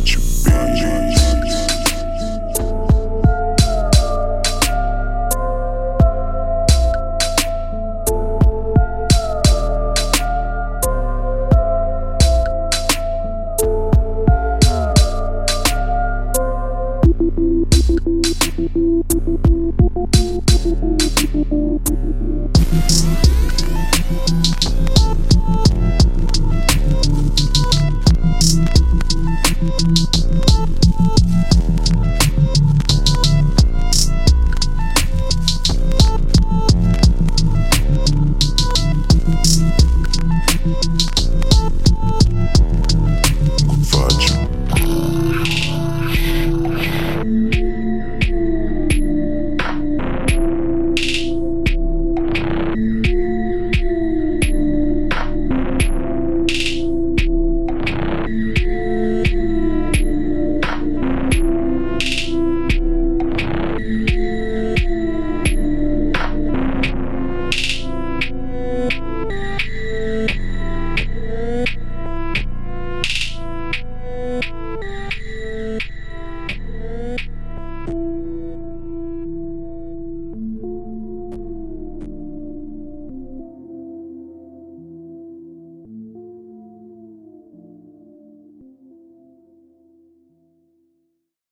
Faccio beats. フフフ。